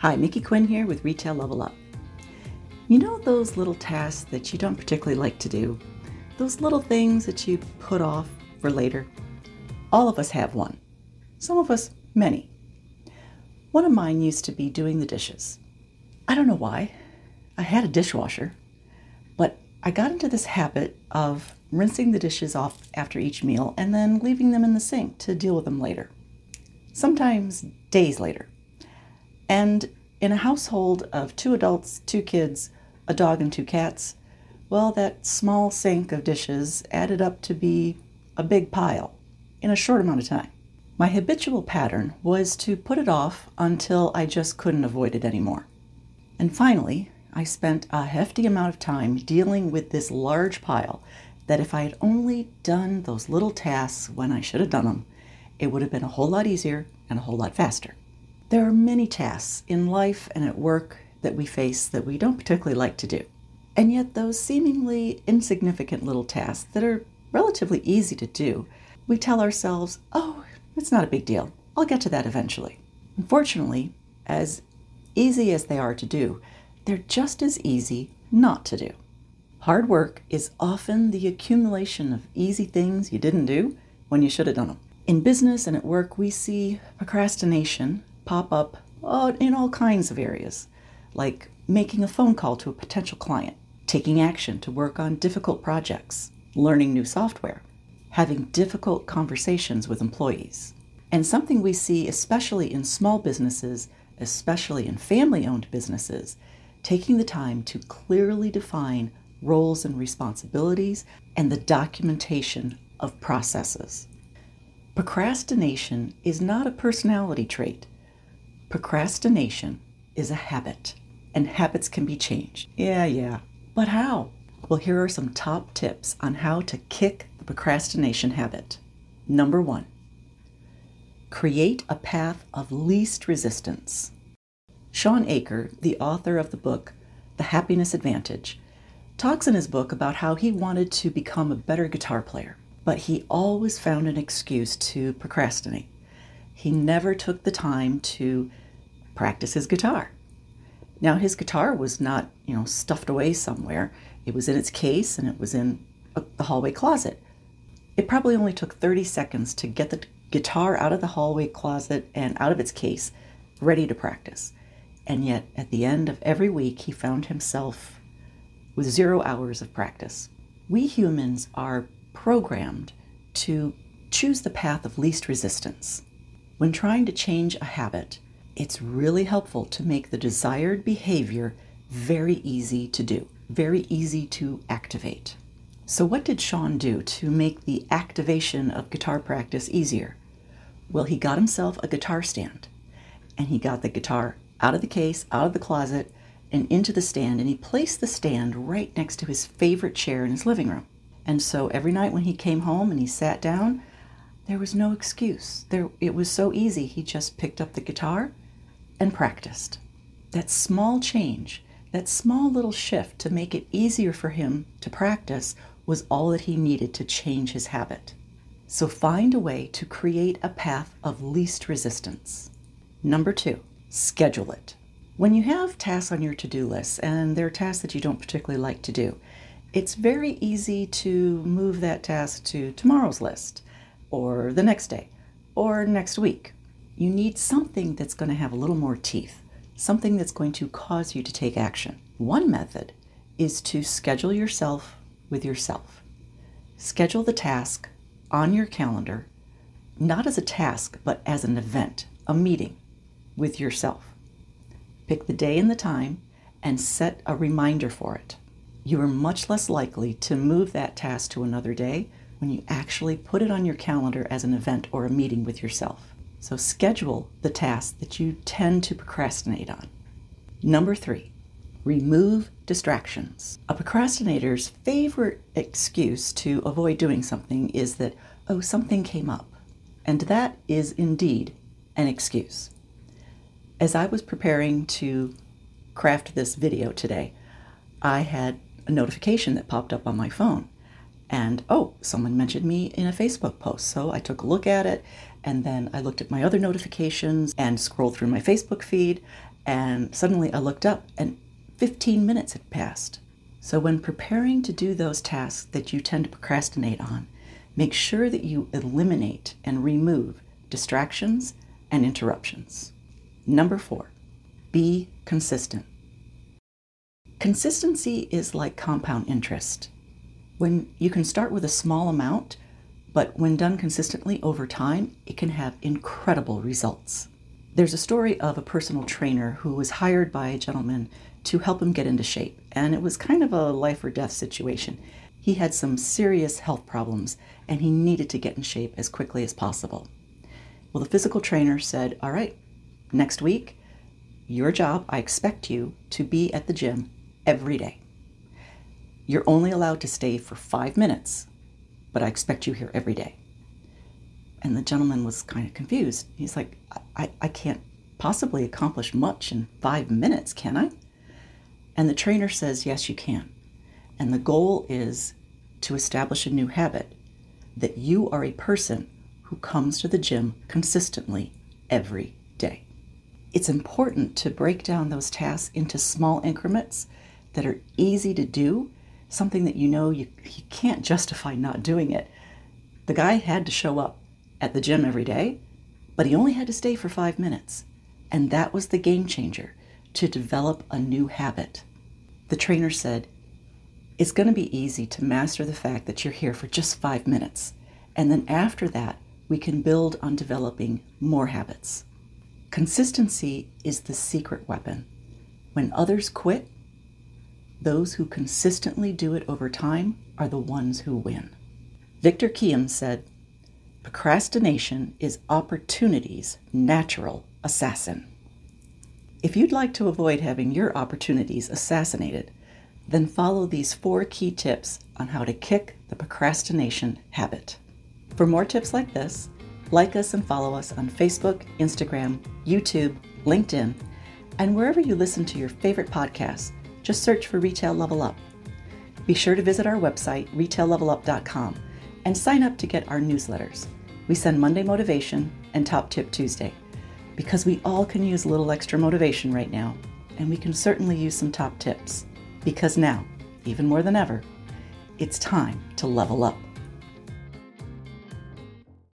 Hi, Mickey Quinn here with Retail Level Up. You know those little tasks that you don't particularly like to do? Those little things that you put off for later? All of us have one. Some of us, many. One of mine used to be doing the dishes. I don't know why. I had a dishwasher, but I got into this habit of rinsing the dishes off after each meal and then leaving them in the sink to deal with them later. Sometimes days later. And in a household of two adults, two kids, a dog, and two cats, well, that small sink of dishes added up to be a big pile in a short amount of time. My habitual pattern was to put it off until I just couldn't avoid it anymore. And finally, I spent a hefty amount of time dealing with this large pile that if I had only done those little tasks when I should have done them, it would have been a whole lot easier and a whole lot faster. There are many tasks in life and at work that we face that we don't particularly like to do. And yet, those seemingly insignificant little tasks that are relatively easy to do, we tell ourselves, oh, it's not a big deal. I'll get to that eventually. Unfortunately, as easy as they are to do, they're just as easy not to do. Hard work is often the accumulation of easy things you didn't do when you should have done them. In business and at work, we see procrastination pop up uh, in all kinds of areas, like making a phone call to a potential client, taking action to work on difficult projects, learning new software, having difficult conversations with employees. And something we see especially in small businesses, especially in family owned businesses, taking the time to clearly define roles and responsibilities and the documentation of processes. Procrastination is not a personality trait. Procrastination is a habit, and habits can be changed. Yeah, yeah. But how? Well, here are some top tips on how to kick the procrastination habit. Number one, create a path of least resistance. Shawn Achor, the author of the book The Happiness Advantage, talks in his book about how he wanted to become a better guitar player but he always found an excuse to procrastinate. He never took the time to practice his guitar. Now, his guitar was not, you know, stuffed away somewhere. It was in its case and it was in a, the hallway closet. It probably only took 30 seconds to get the guitar out of the hallway closet and out of its case, ready to practice. And yet, at the end of every week, he found himself with zero hours of practice. We humans are programmed to choose the path of least resistance. When trying to change a habit, it's really helpful to make the desired behavior very easy to do, very easy to activate. So, what did Shawn do to make the activation of guitar practice easier? Well, he got himself a guitar stand and he got the guitar out of the case, out of the closet, and into the stand, and he placed the stand right next to his favorite chair in his living room. And so every night when he came home and he sat down, there was no excuse. There it was so easy. He just picked up the guitar and practiced. That small change, that small little shift to make it easier for him to practice was all that he needed to change his habit. So find a way to create a path of least resistance. Number 2, schedule it. When you have tasks on your to-do list and there are tasks that you don't particularly like to do, it's very easy to move that task to tomorrow's list or the next day or next week. You need something that's going to have a little more teeth, something that's going to cause you to take action. One method is to schedule yourself with yourself. Schedule the task on your calendar, not as a task, but as an event, a meeting with yourself. Pick the day and the time and set a reminder for it you are much less likely to move that task to another day when you actually put it on your calendar as an event or a meeting with yourself. So schedule the tasks that you tend to procrastinate on. Number three, remove distractions. A procrastinator's favorite excuse to avoid doing something is that, oh, something came up. And that is indeed an excuse. As I was preparing to craft this video today, I had a notification that popped up on my phone. And oh, someone mentioned me in a Facebook post. So I took a look at it and then I looked at my other notifications and scrolled through my Facebook feed. And suddenly I looked up and 15 minutes had passed. So, when preparing to do those tasks that you tend to procrastinate on, make sure that you eliminate and remove distractions and interruptions. Number four, be consistent. Consistency is like compound interest. When you can start with a small amount, but when done consistently over time, it can have incredible results. There's a story of a personal trainer who was hired by a gentleman to help him get into shape, and it was kind of a life or death situation. He had some serious health problems and he needed to get in shape as quickly as possible. Well, the physical trainer said, All right, next week, your job, I expect you to be at the gym every day. You're only allowed to stay for five minutes, but I expect you here every day. And the gentleman was kind of confused. He's like, I, I can't possibly accomplish much in five minutes, can I? And the trainer says, Yes, you can. And the goal is to establish a new habit that you are a person who comes to the gym consistently every day. It's important to break down those tasks into small increments that are easy to do, something that you know you, you can't justify not doing it. The guy had to show up at the gym every day, but he only had to stay for five minutes. And that was the game changer to develop a new habit. The trainer said, It's going to be easy to master the fact that you're here for just five minutes. And then after that, we can build on developing more habits. Consistency is the secret weapon. When others quit, those who consistently do it over time are the ones who win. Victor Kiam said, Procrastination is opportunity's natural assassin. If you'd like to avoid having your opportunities assassinated, then follow these four key tips on how to kick the procrastination habit. For more tips like this, like us and follow us on Facebook, Instagram, YouTube, LinkedIn, and wherever you listen to your favorite podcasts. Just search for Retail Level Up. Be sure to visit our website, retaillevelup.com, and sign up to get our newsletters. We send Monday Motivation and Top Tip Tuesday because we all can use a little extra motivation right now, and we can certainly use some top tips. Because now, even more than ever, it's time to level up.